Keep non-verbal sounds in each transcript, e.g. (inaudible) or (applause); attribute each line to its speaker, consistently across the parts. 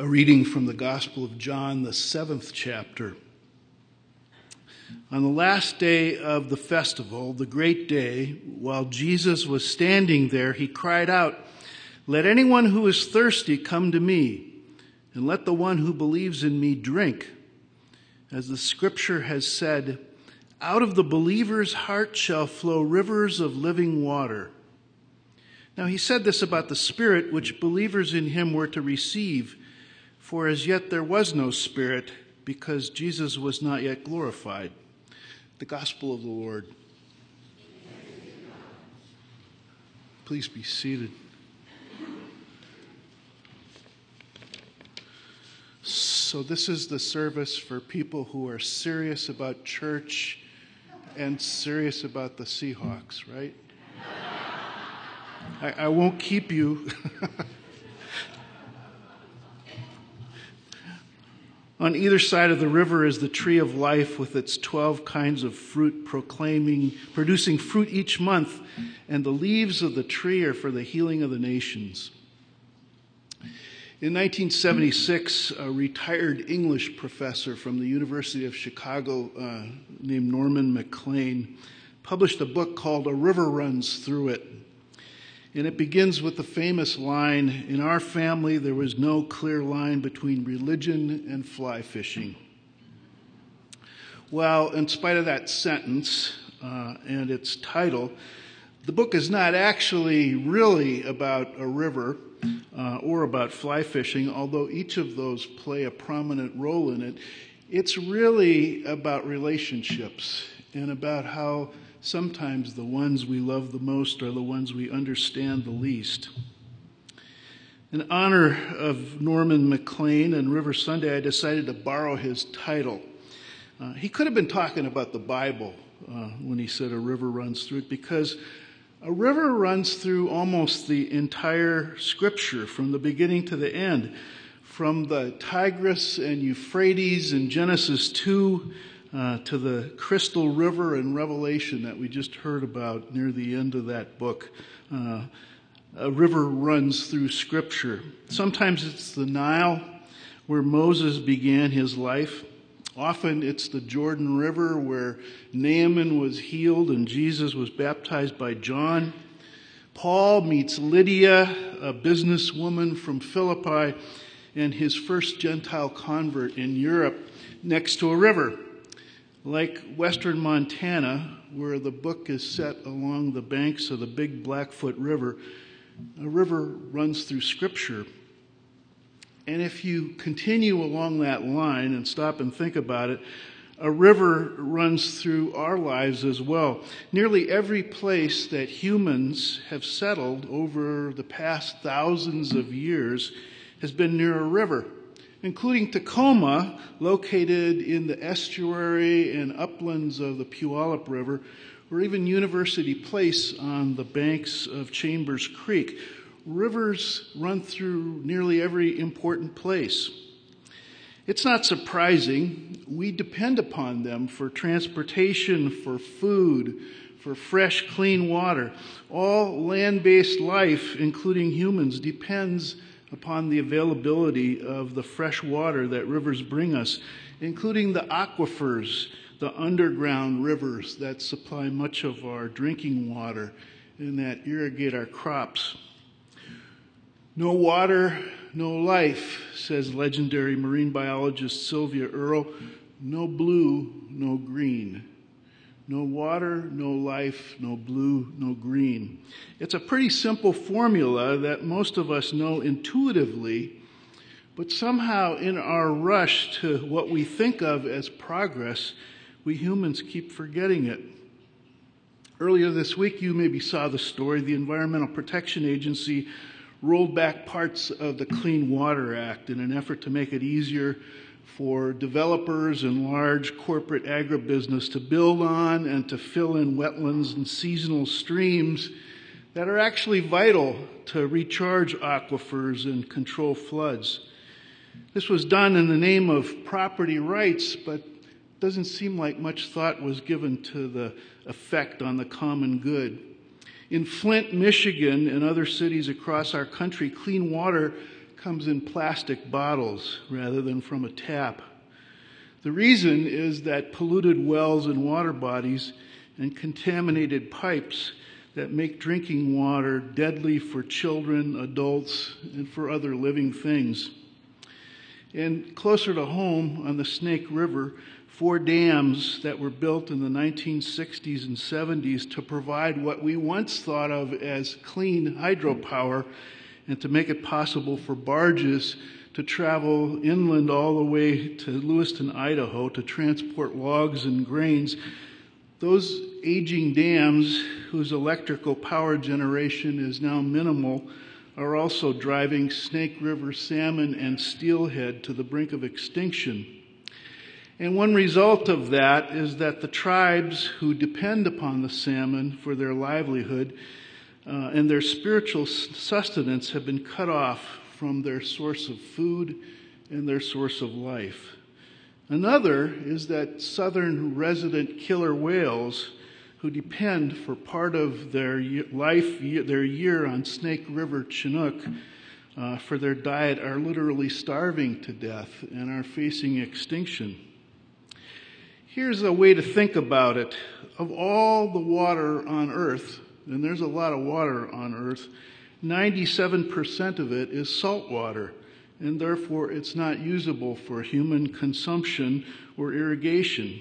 Speaker 1: A reading from the Gospel of John, the seventh chapter. On the last day of the festival, the great day, while Jesus was standing there, he cried out, Let anyone who is thirsty come to me, and let the one who believes in me drink. As the scripture has said, out of the believer's heart shall flow rivers of living water. Now he said this about the Spirit which believers in him were to receive for as yet there was no Spirit, because Jesus was not yet glorified. The Gospel of the Lord. Please be seated. So, this is the service for people who are serious about church and serious about the Seahawks, right? I, I won't keep you. (laughs) On either side of the river is the tree of life with its 12 kinds of fruit proclaiming, producing fruit each month, and the leaves of the tree are for the healing of the nations. In 1976, a retired English professor from the University of Chicago uh, named Norman Maclean published a book called A River Runs Through It. And it begins with the famous line In our family, there was no clear line between religion and fly fishing. Well, in spite of that sentence uh, and its title, the book is not actually really about a river uh, or about fly fishing, although each of those play a prominent role in it. It's really about relationships and about how sometimes the ones we love the most are the ones we understand the least. In honor of Norman Maclean and River Sunday, I decided to borrow his title. Uh, he could have been talking about the Bible uh, when he said a river runs through it because a river runs through almost the entire scripture from the beginning to the end. From the Tigris and Euphrates in Genesis 2 uh, to the crystal river in Revelation that we just heard about near the end of that book. Uh, a river runs through Scripture. Sometimes it's the Nile where Moses began his life. Often it's the Jordan River where Naaman was healed and Jesus was baptized by John. Paul meets Lydia, a businesswoman from Philippi, and his first Gentile convert in Europe next to a river. Like western Montana, where the book is set along the banks of the Big Blackfoot River, a river runs through Scripture. And if you continue along that line and stop and think about it, a river runs through our lives as well. Nearly every place that humans have settled over the past thousands of years has been near a river including Tacoma, located in the estuary and uplands of the Puyallup River, or even University Place on the banks of Chambers Creek. Rivers run through nearly every important place. It's not surprising. We depend upon them for transportation, for food, for fresh, clean water. All land based life, including humans, depends upon the availability of the fresh water that rivers bring us, including the aquifers, the underground rivers that supply much of our drinking water and that irrigate our crops. No water, no life, says legendary marine biologist Sylvia Earle. No blue, no green. No water, no life, no blue, no green. It's a pretty simple formula that most of us know intuitively, but somehow in our rush to what we think of as progress, we humans keep forgetting it. Earlier this week, you maybe saw the story. The Environmental Protection Agency rolled back parts of the Clean Water Act in an effort to make it easier for developers and large corporate agribusiness to build on and to fill in wetlands and seasonal streams that are actually vital to recharge aquifers and control floods. This was done in the name of property rights, but doesn't seem like much thought was given to the effect on the common good. In Flint, Michigan, and other cities across our country, clean water comes in plastic bottles rather than from a tap. The reason is that polluted wells and water bodies and contaminated pipes that make drinking water deadly for children, adults, and for other living things. And closer to home on the Snake River, four dams that were built in the 1960s and 70s to provide what we once thought of as clean hydropower and to make it possible for barges to travel inland all the way to Lewiston, Idaho to transport logs and grains. Those aging dams, whose electrical power generation is now minimal, are also driving Snake River salmon and steelhead to the brink of extinction. And one result of that is that the tribes who depend upon the salmon for their livelihood uh, and their spiritual sustenance have been cut off from their source of food and their source of life. Another is that southern resident killer whales who depend for part of their life, their year on Snake River Chinook uh, for their diet are literally starving to death and are facing extinction. Here's a way to think about it. Of all the water on earth, and there's a lot of water on earth, 97% of it is salt water, and therefore it's not usable for human consumption or irrigation.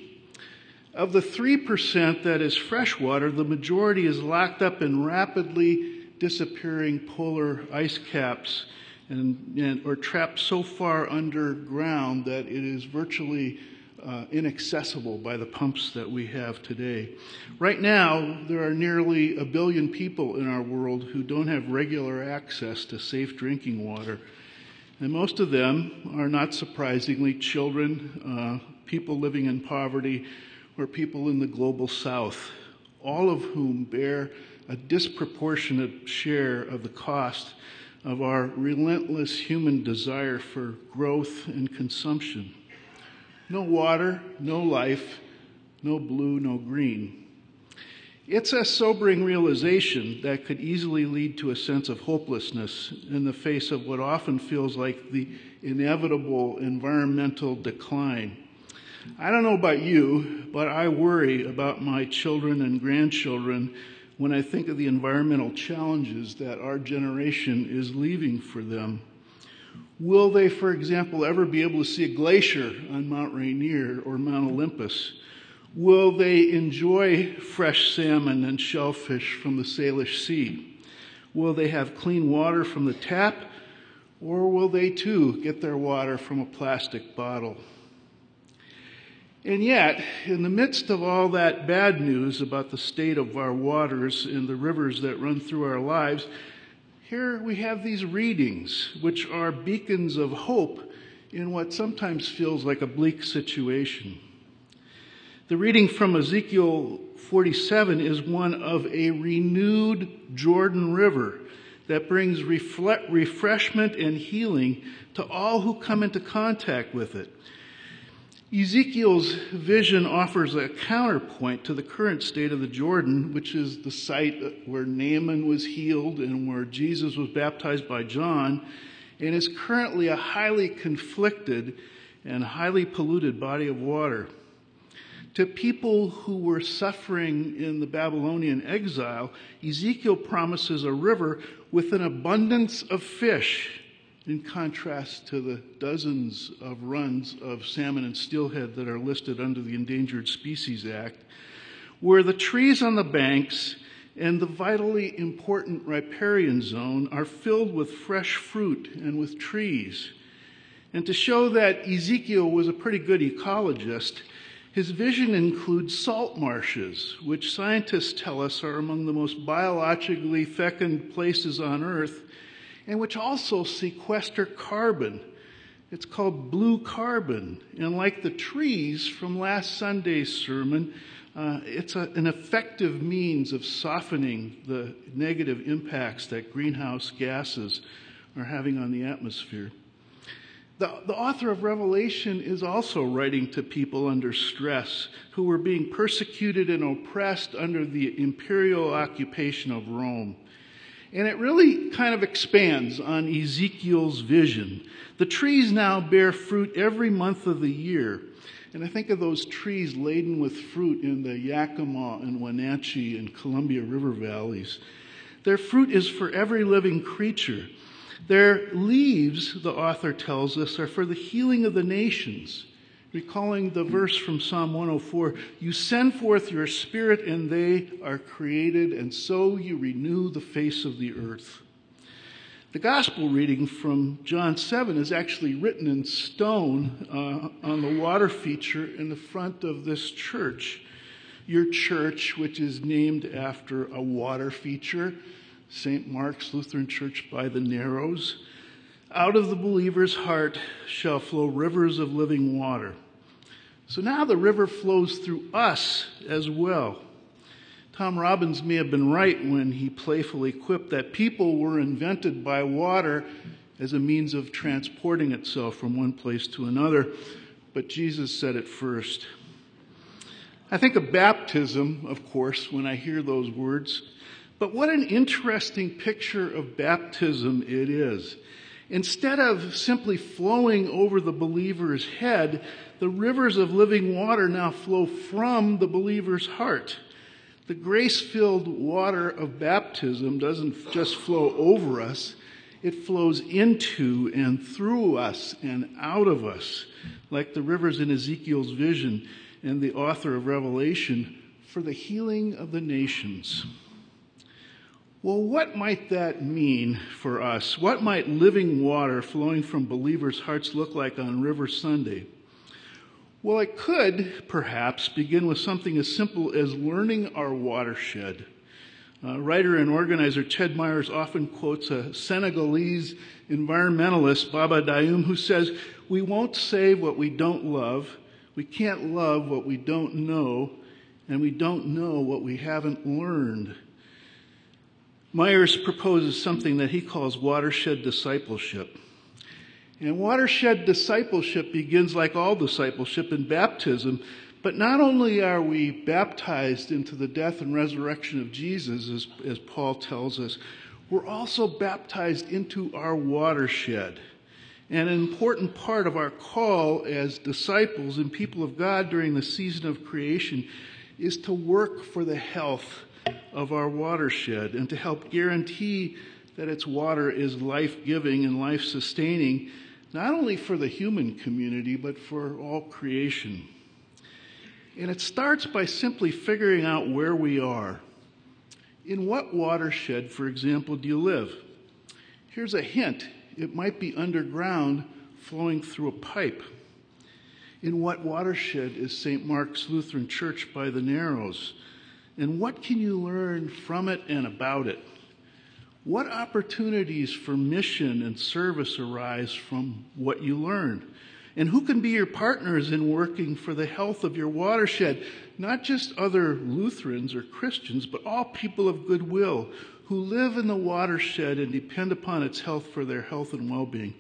Speaker 1: Of the 3% that is fresh water, the majority is locked up in rapidly disappearing polar ice caps and, and or trapped so far underground that it is virtually uh, inaccessible by the pumps that we have today. Right now, there are nearly a billion people in our world who don't have regular access to safe drinking water. And most of them are not surprisingly children, uh, people living in poverty, or people in the global south, all of whom bear a disproportionate share of the cost of our relentless human desire for growth and consumption. No water, no life, no blue, no green. It's a sobering realization that could easily lead to a sense of hopelessness in the face of what often feels like the inevitable environmental decline. I don't know about you, but I worry about my children and grandchildren when I think of the environmental challenges that our generation is leaving for them. Will they, for example, ever be able to see a glacier on Mount Rainier or Mount Olympus? Will they enjoy fresh salmon and shellfish from the Salish Sea? Will they have clean water from the tap? Or will they too get their water from a plastic bottle? And yet, in the midst of all that bad news about the state of our waters and the rivers that run through our lives, here we have these readings, which are beacons of hope in what sometimes feels like a bleak situation. The reading from Ezekiel 47 is one of a renewed Jordan River that brings refreshment and healing to all who come into contact with it. Ezekiel's vision offers a counterpoint to the current state of the Jordan, which is the site where Naaman was healed and where Jesus was baptized by John, and is currently a highly conflicted and highly polluted body of water. To people who were suffering in the Babylonian exile, Ezekiel promises a river with an abundance of fish in contrast to the dozens of runs of salmon and steelhead that are listed under the Endangered Species Act, where the trees on the banks and the vitally important riparian zone are filled with fresh fruit and with trees. And to show that Ezekiel was a pretty good ecologist, his vision includes salt marshes, which scientists tell us are among the most biologically fecund places on Earth and which also sequester carbon. It's called blue carbon. And like the trees from last Sunday's sermon, uh, it's a, an effective means of softening the negative impacts that greenhouse gases are having on the atmosphere. The, the author of Revelation is also writing to people under stress who were being persecuted and oppressed under the imperial occupation of Rome. And it really kind of expands on Ezekiel's vision. The trees now bear fruit every month of the year. And I think of those trees laden with fruit in the Yakima and Wenatchee and Columbia River valleys. Their fruit is for every living creature. Their leaves, the author tells us, are for the healing of the nations. Recalling the verse from Psalm 104 You send forth your spirit, and they are created, and so you renew the face of the earth. The gospel reading from John 7 is actually written in stone uh, on the water feature in the front of this church. Your church, which is named after a water feature, St. Mark's Lutheran Church by the Narrows. Out of the believer's heart shall flow rivers of living water. So now the river flows through us as well. Tom Robbins may have been right when he playfully quipped that people were invented by water as a means of transporting itself from one place to another, but Jesus said it first. I think of baptism, of course, when I hear those words, but what an interesting picture of baptism it is. Instead of simply flowing over the believer's head, the rivers of living water now flow from the believer's heart. The grace filled water of baptism doesn't just flow over us, it flows into and through us and out of us, like the rivers in Ezekiel's vision and the author of Revelation, for the healing of the nations. Well, what might that mean for us? What might living water flowing from believers' hearts look like on River Sunday? Well, it could perhaps begin with something as simple as learning our watershed. Uh, writer and organizer Ched Myers often quotes a Senegalese environmentalist, Baba Dioum, who says, We won't save what we don't love, we can't love what we don't know, and we don't know what we haven't learned. Myers proposes something that he calls watershed discipleship. And watershed discipleship begins like all discipleship in baptism. But not only are we baptized into the death and resurrection of Jesus, as, as Paul tells us, we're also baptized into our watershed. And an important part of our call as disciples and people of God during the season of creation is to work for the health of our watershed and to help guarantee that its water is life giving and life sustaining not only for the human community, but for all creation. And it starts by simply figuring out where we are. In what watershed, for example, do you live? Here's a hint it might be underground flowing through a pipe. In what watershed is St. Mark's Lutheran Church by the Narrows? And what can you learn from it and about it? What opportunities for mission and service arise from what you learned? And who can be your partners in working for the health of your watershed? Not just other Lutherans or Christians, but all people of goodwill who live in the watershed and depend upon its health for their health and well being.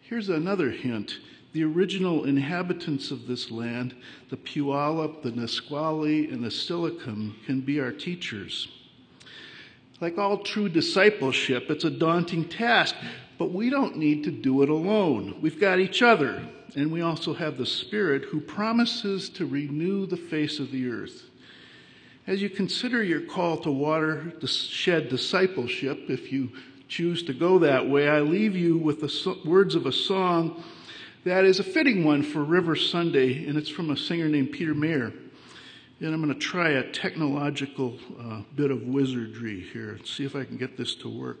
Speaker 1: Here's another hint. The original inhabitants of this land, the Puyallup, the Nisqually, and the Silicon, can be our teachers. Like all true discipleship, it's a daunting task, but we don't need to do it alone. We've got each other, and we also have the Spirit who promises to renew the face of the earth. As you consider your call to water to shed discipleship, if you choose to go that way, I leave you with the words of a song that is a fitting one for River Sunday, and it's from a singer named Peter Mayer. And I'm going to try a technological uh, bit of wizardry here and see if I can get this to work.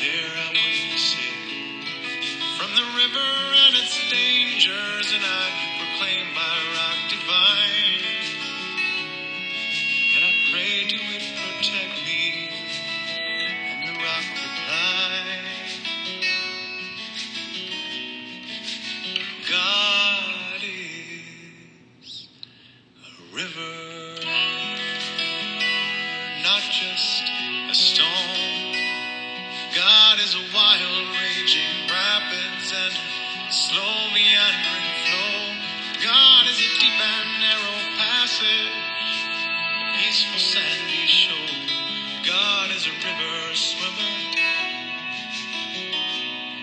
Speaker 2: there I would forsake from the river and its dangers, and I proclaim my rock divine. Narrow passage, peaceful sandy shore. God is a river swimmer,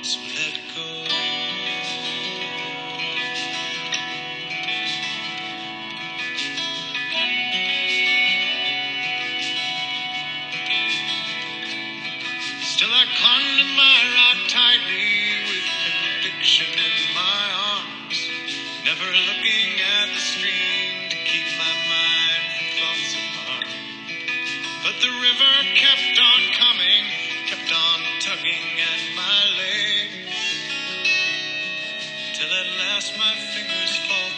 Speaker 2: so let go. Still I clung to my rock tightly with conviction in my arms, never looking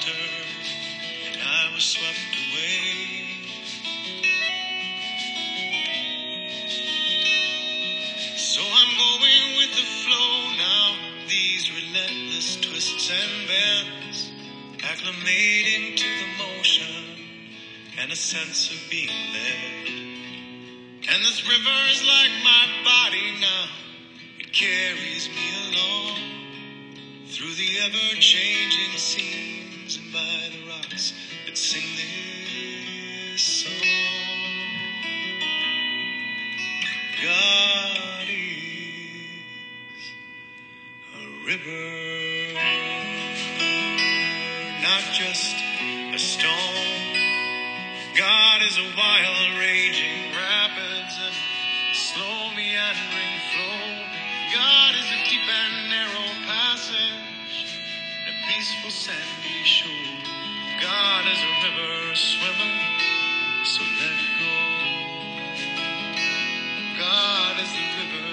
Speaker 2: and I was swept away. So I'm going with the flow now, these relentless twists and bends, acclimating to the motion and a sense of being led. And this river is like my body now, it carries me along through the ever changing and by the rocks that sing this song. God is a river, not just a storm. God is a wild, raging rapids and slow meandering flow. God is a deep and narrow passage, peaceful sandy shore. God is a river swimmer, so let go. God is the river